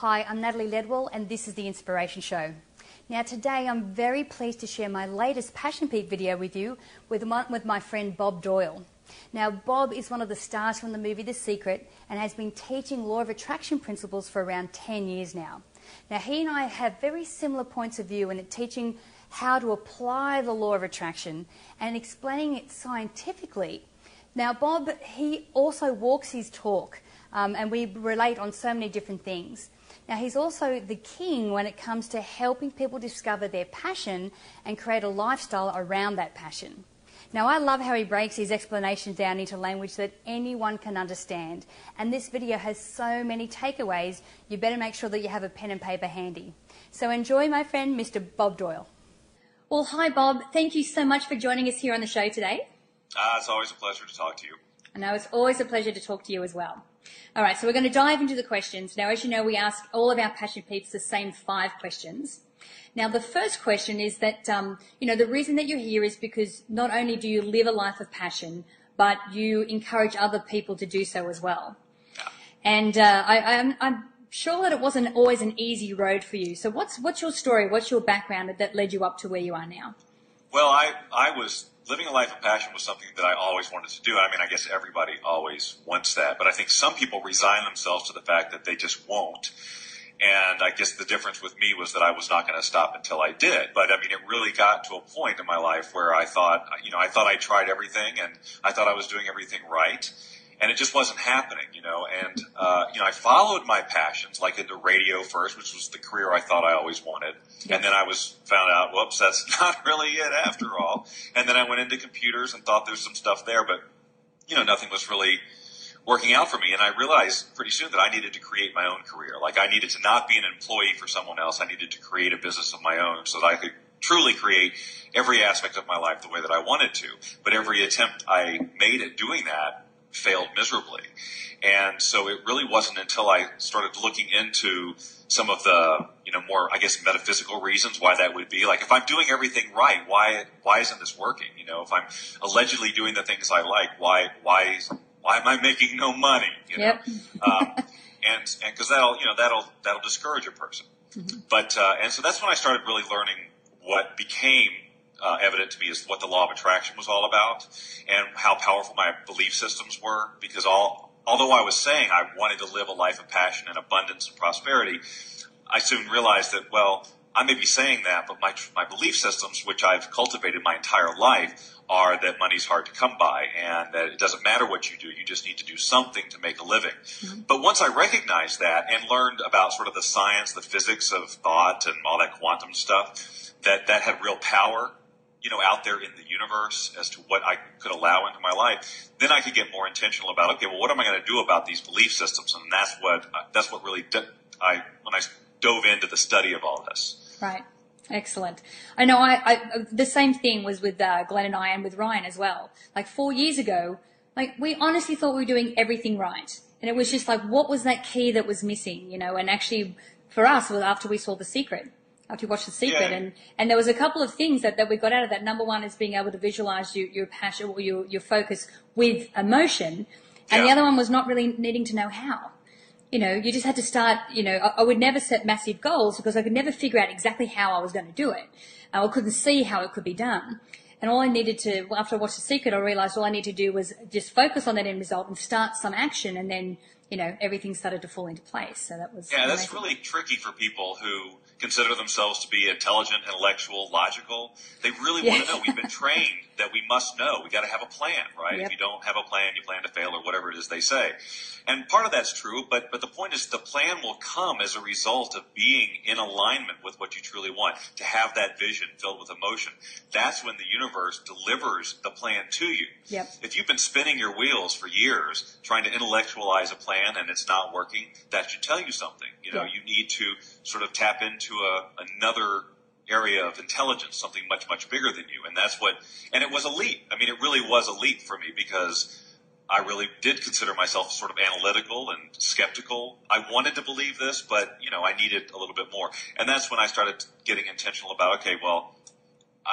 Hi, I'm Natalie Ledwell, and this is The Inspiration Show. Now, today I'm very pleased to share my latest Passion Peep video with you with, my, with my friend Bob Doyle. Now, Bob is one of the stars from the movie The Secret and has been teaching law of attraction principles for around 10 years now. Now, he and I have very similar points of view in teaching how to apply the law of attraction and explaining it scientifically. Now, Bob, he also walks his talk, um, and we relate on so many different things. Now, he's also the king when it comes to helping people discover their passion and create a lifestyle around that passion. Now, I love how he breaks his explanation down into language that anyone can understand. And this video has so many takeaways, you better make sure that you have a pen and paper handy. So enjoy, my friend, Mr. Bob Doyle. Well, hi, Bob. Thank you so much for joining us here on the show today. Uh, it's always a pleasure to talk to you. I know it's always a pleasure to talk to you as well. All right, so we're going to dive into the questions. Now, as you know, we ask all of our passion peeps the same five questions. Now, the first question is that, um, you know, the reason that you're here is because not only do you live a life of passion, but you encourage other people to do so as well. And uh, I, I'm, I'm sure that it wasn't always an easy road for you. So what's, what's your story? What's your background that led you up to where you are now? Well, I, I was living a life of passion was something that I always wanted to do. I mean, I guess everybody always wants that, but I think some people resign themselves to the fact that they just won't. And I guess the difference with me was that I was not going to stop until I did. But I mean, it really got to a point in my life where I thought, you know, I thought I tried everything and I thought I was doing everything right and it just wasn't happening, you know. And uh, you know, I followed my passions, like into radio first, which was the career I thought I always wanted, and then I was found out, whoops, that's not really it after all. And then I went into computers and thought there's some stuff there, but you know, nothing was really working out for me. And I realized pretty soon that I needed to create my own career. Like I needed to not be an employee for someone else. I needed to create a business of my own so that I could truly create every aspect of my life the way that I wanted to. But every attempt I made at doing that failed miserably. And so it really wasn't until I started looking into some of the, you know, more, I guess, metaphysical reasons why that would be. Like, if I'm doing everything right, why, why isn't this working? You know, if I'm allegedly doing the things I like, why, why, why am I making no money? You know, Yep. um, and, and cause that'll, you know, that'll, that'll discourage a person. But, uh, and so that's when I started really learning what became uh, evident to me is what the law of attraction was all about and how powerful my belief systems were because all although I was saying I wanted to live a life of passion and abundance and prosperity, I soon realized that well, I may be saying that, but my my belief systems, which I've cultivated my entire life, are that money's hard to come by and that it doesn't matter what you do, you just need to do something to make a living. But once I recognized that and learned about sort of the science, the physics of thought and all that quantum stuff, that that had real power you know, out there in the universe as to what I could allow into my life, then I could get more intentional about, okay, well, what am I going to do about these belief systems? And that's what, that's what really, I when I dove into the study of all this. Right. Excellent. I know I, I the same thing was with uh, Glenn and I and with Ryan as well. Like four years ago, like we honestly thought we were doing everything right. And it was just like, what was that key that was missing, you know? And actually, for us, was after we saw The Secret, after we watched The Secret, Yeah. and and there was a couple of things that, that we got out of that. Number one is being able to visualize your, your passion or your your focus with emotion, and the other one was not really needing to know how. You know, you just had to start. You know, I, I would never set massive goals because I could never figure out exactly how I was going to do it. Uh, I couldn't see how it could be done. And all I needed to, after I watched The Secret, I realized all I needed to do was just focus on that end result and start some action, and then, you know, everything started to fall into place. So that was Yeah, that's amazing. really tricky for people who consider themselves to be intelligent, intellectual, logical. They really want to know. We've been trained that we must know. We got to have a plan, right? Yep. If you don't have a plan, you plan to fail, or whatever it is they say. And part of that's true, but but the point is, the plan will come as a result of being in alignment with what you truly want. To have that vision filled with emotion, that's when the universe delivers the plan to you. Yep. If you've been spinning your wheels for years trying to intellectualize a plan plan and it's not working, that should tell you something. You know, Yeah. you need to sort of tap into a, another area of intelligence, something much, much bigger than you. And that's what, and it was a leap. I mean, it really was a leap for me because I really did consider myself sort of analytical and skeptical. I wanted to believe this, but you know, I needed a little bit more. And that's when I started getting intentional about, okay, well,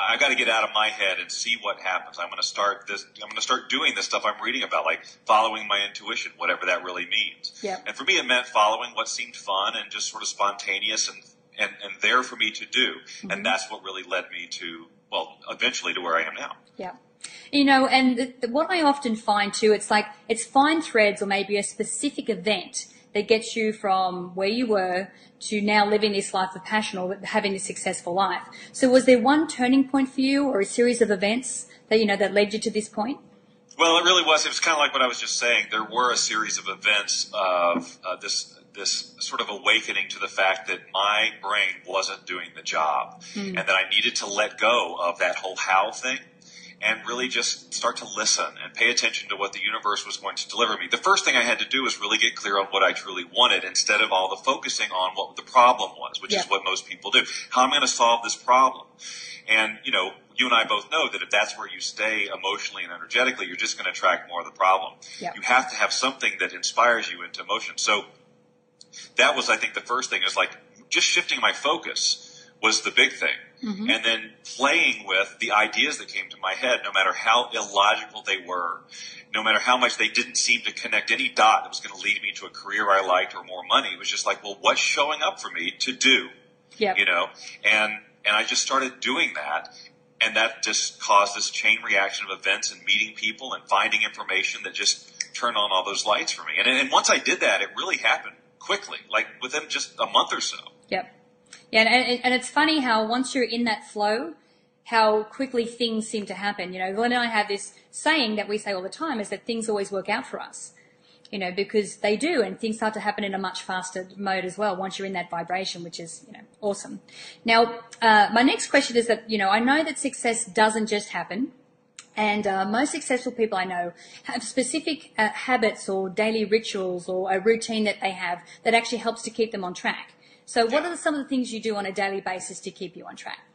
I got to get out of my head and see what happens. I'm going to start this. I'm going to start doing this stuff I'm reading about, like following my intuition, whatever that really means. Yep. And for me, it meant following what seemed fun and just sort of spontaneous and and, and there for me to do. And mm-hmm. that's what really led me to, well, eventually to where I am now. Yeah. You know, and the, the, what I often find too, it's like it's fine threads or maybe a specific event that gets you from where you were to now living this life of passion or having a successful life. So was there one turning point for you or a series of events that, you know, that led you to this point? Well, it really was. It was kind of like what I was just saying. There were a series of events of uh, this this sort of awakening to the fact that my brain wasn't doing the job, and that I needed to let go of that whole how thing, and really just start to listen and pay attention to what the universe was going to deliver me. The first thing I had to do was really get clear on what I truly wanted, instead of all the focusing on what the problem was, which is what most people do. How am I going to solve this problem? And you know, you and I both know that if that's where you stay emotionally and energetically, you're just going to attract more of the problem. Yeah. You have to have something that inspires you into motion. So that was, I think, the first thing is like just shifting my focus was the big thing. Mm-hmm. And then playing with the ideas that came to my head, no matter how illogical they were, no matter how much they didn't seem to connect any dot that was going to lead me to a career I liked or more money. It was just like, well, what's showing up for me to do? Yeah. you know, and and I just started doing that, and that just caused this chain reaction of events and meeting people and finding information that just turned on all those lights for me. And and once I did that, it really happened quickly, like within just a month or so. Yep. Yeah, and, and, it's funny how once you're in that flow, how quickly things seem to happen. You know, Glenn and I have this saying that we say all the time is that things always work out for us. You know, because they do, and things start to happen in a much faster mode as well once you're in that vibration, which is, you know, awesome. Now, uh, my next question is that, you know, I know that success doesn't just happen. And uh, most successful people I know have specific uh, habits or daily rituals or a routine that they have that actually helps to keep them on track. So, what Yeah. are some of the things you do on a daily basis to keep you on track?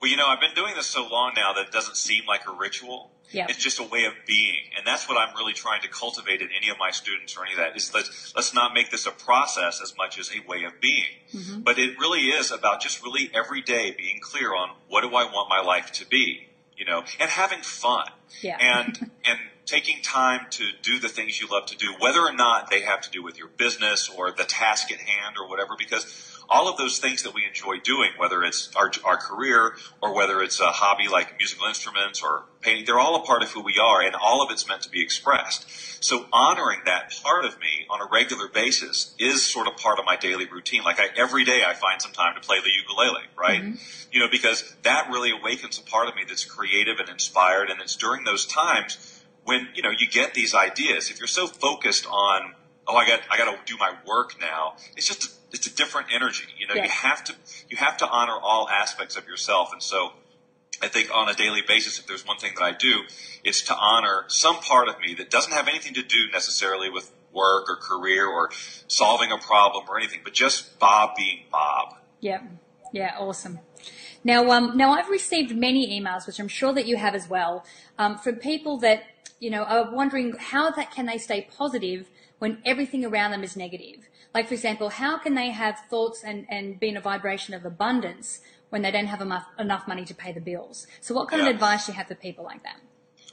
Well, you know, I've been doing this so long now that it doesn't seem like a ritual. Yeah. It's just a way of being. And that's what I'm really trying to cultivate in any of my students or any of that is let's, let's not make this a process as much as a way of being. Mm-hmm. But it really is about just really every day being clear on what do I want my life to be, you know, and having fun. Yeah. And, and taking time to do the things you love to do, whether or not they have to do with your business or the task at hand or whatever, because all of those things that we enjoy doing, whether it's our, our career or whether it's a hobby like musical instruments or painting, they're all a part of who we are and all of it's meant to be expressed. So honoring that part of me on a regular basis is sort of part of my daily routine. Like I, every day I find some time to play the ukulele, right? Mm-hmm. You know, because that really awakens a part of me that's creative and inspired. And it's during those times when, you know, you get these ideas. If you're so focused on, oh, I got, I got to do my work now, it's just, a, it's a different energy. You know, Yeah. you have to, you have to honor all aspects of yourself. And so, I think on a daily basis, if there's one thing that I do, it's to honor some part of me that doesn't have anything to do necessarily with work or career or solving a problem or anything, but just Bob being Bob. Yeah, yeah, awesome. Now, um, now I've received many emails, which I'm sure that you have as well, um, from people that you know are wondering how that can they stay positive when everything around them is negative. Like, for example, how can they have thoughts and, and be in a vibration of abundance when they don't have enough, enough money to pay the bills? So, what kind Yeah. of advice do you have for people like that?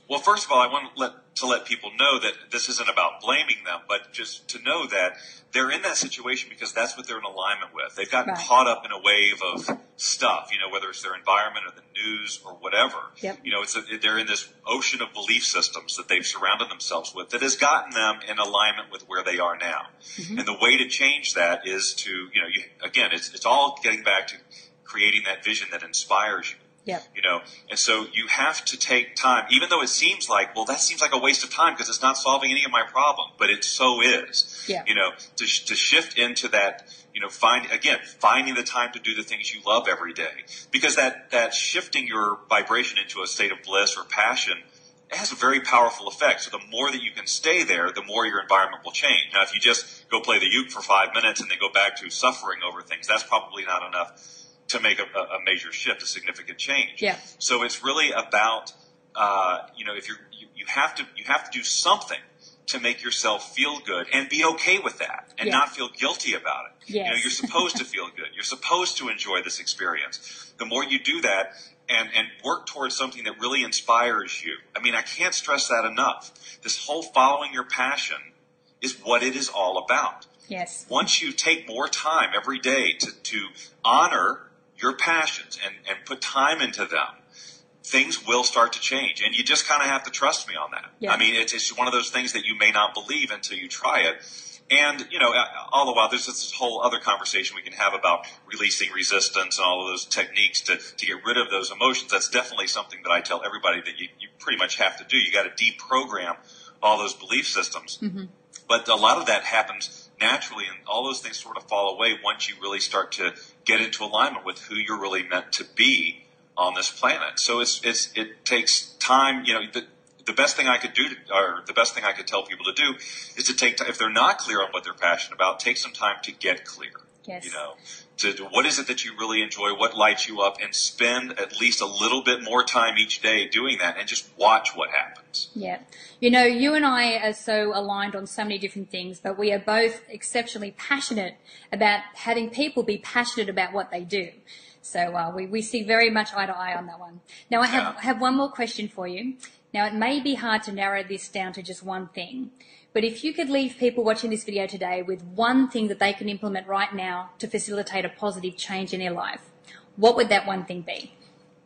Well, first of all, I want to let, to let people know that this isn't about blaming them, but just to know that they're in that situation because that's what they're in alignment with. They've gotten Right. caught up in a wave of stuff, you know, whether it's their environment or the news or whatever. Yep. You know, it's a, they're in this ocean of belief systems that they've surrounded themselves with that has gotten them in alignment with where they are now. Mm-hmm. And the way to change that is to, you know, you, again, it's, it's all getting back to creating that vision that inspires you Yep. you know and so you have to take time even though it seems like well that seems like a waste of time because it's not solving any of my problem but it so is Yeah. you know to, to shift into that you know find again finding the time to do the things you love every day because that that shifting your vibration into a state of bliss or passion it has a very powerful effect. So the more that you can stay there, the more your environment will change. Now, if you just go play the uke for five minutes and then go back to suffering over things, that's probably not enough to make a, a major shift, a significant change. Yeah. So it's really about, uh, you know, if you're, you, you have to, you have to do something to make yourself feel good and be okay with that and Yeah. not feel guilty about it. You know, you're supposed to feel good. You're supposed to enjoy this experience. The more you do that and, and work towards something that really inspires you. I mean, I can't stress that enough. This whole following your passion is what it is all about. Yes. Once you take more time every day to, to honor your passions and, and put time into them, things will start to change. And you just kind of have to trust me on that. Yeah. I mean, it's, it's one of those things that you may not believe until you try it. And, you know, all the while, there's this whole other conversation we can have about releasing resistance and all of those techniques to, to get rid of those emotions. That's definitely something that I tell everybody that you, you pretty much have to do. You got to deprogram all those belief systems. Mm-hmm. But a lot of that happens naturally, and all those things sort of fall away once you really start to get into alignment with who you're really meant to be on this planet. So it's it's it takes time. You know, the the best thing I could do, to, or the best thing I could tell people to do, is to take time. If they're not clear on what they're passionate about, take some time to get clear. Yes. You know, to what is it that you really enjoy, what lights you up, and spend at least a little bit more time each day doing that, and just watch what happens. Yeah. You know, you and I are so aligned on so many different things, but we are both exceptionally passionate about having people be passionate about what they do. So uh, we, we see very much eye to eye on that one. Now I have, Yeah. have one more question for you. Now it may be hard to narrow this down to just one thing, but if you could leave people watching this video today with one thing that they can implement right now to facilitate a positive change in their life, what would that one thing be?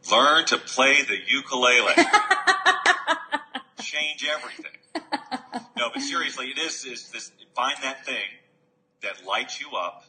Learn to play the ukulele. Change everything. No, but seriously, it is is this find that thing that lights you up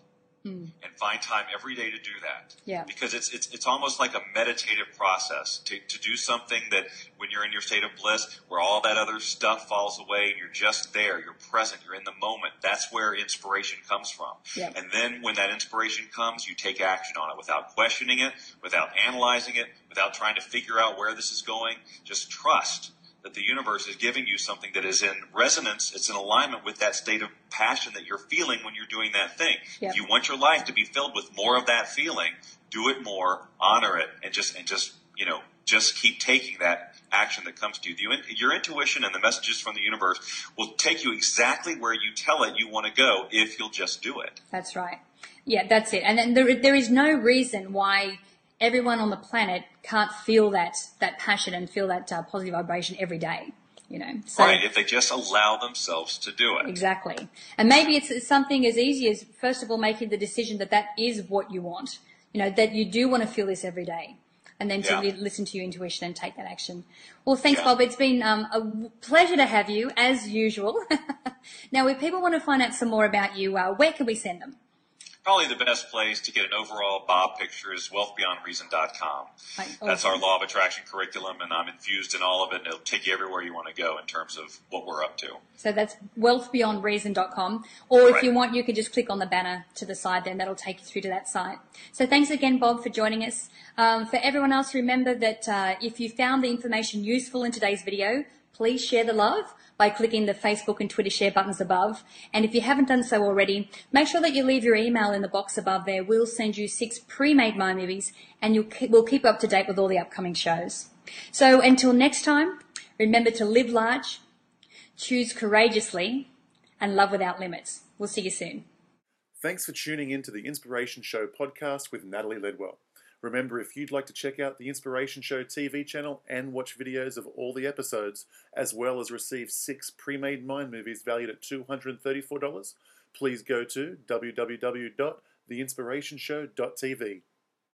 Mm. and find time every day to do that. Yeah. Because it's it's it's almost like a meditative process to, to do something that when you're in your state of bliss where all that other stuff falls away and you're just there, you're present, you're in the moment. That's where inspiration comes from. Yeah. And then when that inspiration comes, you take action on it without questioning it, without analyzing it, without trying to figure out where this is going. Just trust that the universe is giving you something that is in resonance, it's in alignment with that state of passion that you're feeling when you're doing that thing. Yeah. If you want your life to be filled with more of that feeling, do it more, honor it, and just and just you know just keep taking that action that comes to you. Your intuition and the messages from the universe will take you exactly where you tell it you want to go if you'll just do it. That's right. Yeah, that's it. And then there, there is no reason why everyone on the planet can't feel that that passion and feel that uh, positive vibration every day. You know, so right? If they just allow themselves to do it. exactly. And maybe it's, it's something as easy as first of all making the decision that that is what you want. You know, that you do want to feel this every day. And then to Yeah. li- listen to your intuition and take that action. Well, thanks, Yeah. Bob. It's been um, a pleasure to have you, as usual. now, if people want to find out some more about you, uh, where can we send them? Probably the best place to get an overall Bob picture is wealthbeyondreason.com. Right. That's our law of attraction curriculum, and I'm infused in all of it, and it'll take you everywhere you want to go in terms of what we're up to. So that's wealthbeyondreason.com. Or if Right. you want, you can just click on the banner to the side there and that'll take you through to that site. So thanks again, Bob, for joining us. Um, for everyone else, remember that uh, if you found the information useful in today's video, please share the love by clicking the Facebook and Twitter share buttons above. And if you haven't done so already, make sure that you leave your email in the box above there. We'll send you six pre-made Mind Movies and you'll we'll keep up to date with all the upcoming shows. So until next time, remember to live large, choose courageously, and love without limits. We'll see you soon. Thanks for tuning in to the Inspiration Show podcast with Natalie Ledwell. Remember, if you'd like to check out the Inspiration Show TV channel and watch videos of all the episodes, as well as receive six pre made mind movies valued at $234, please go to www.theinspirationshow.tv.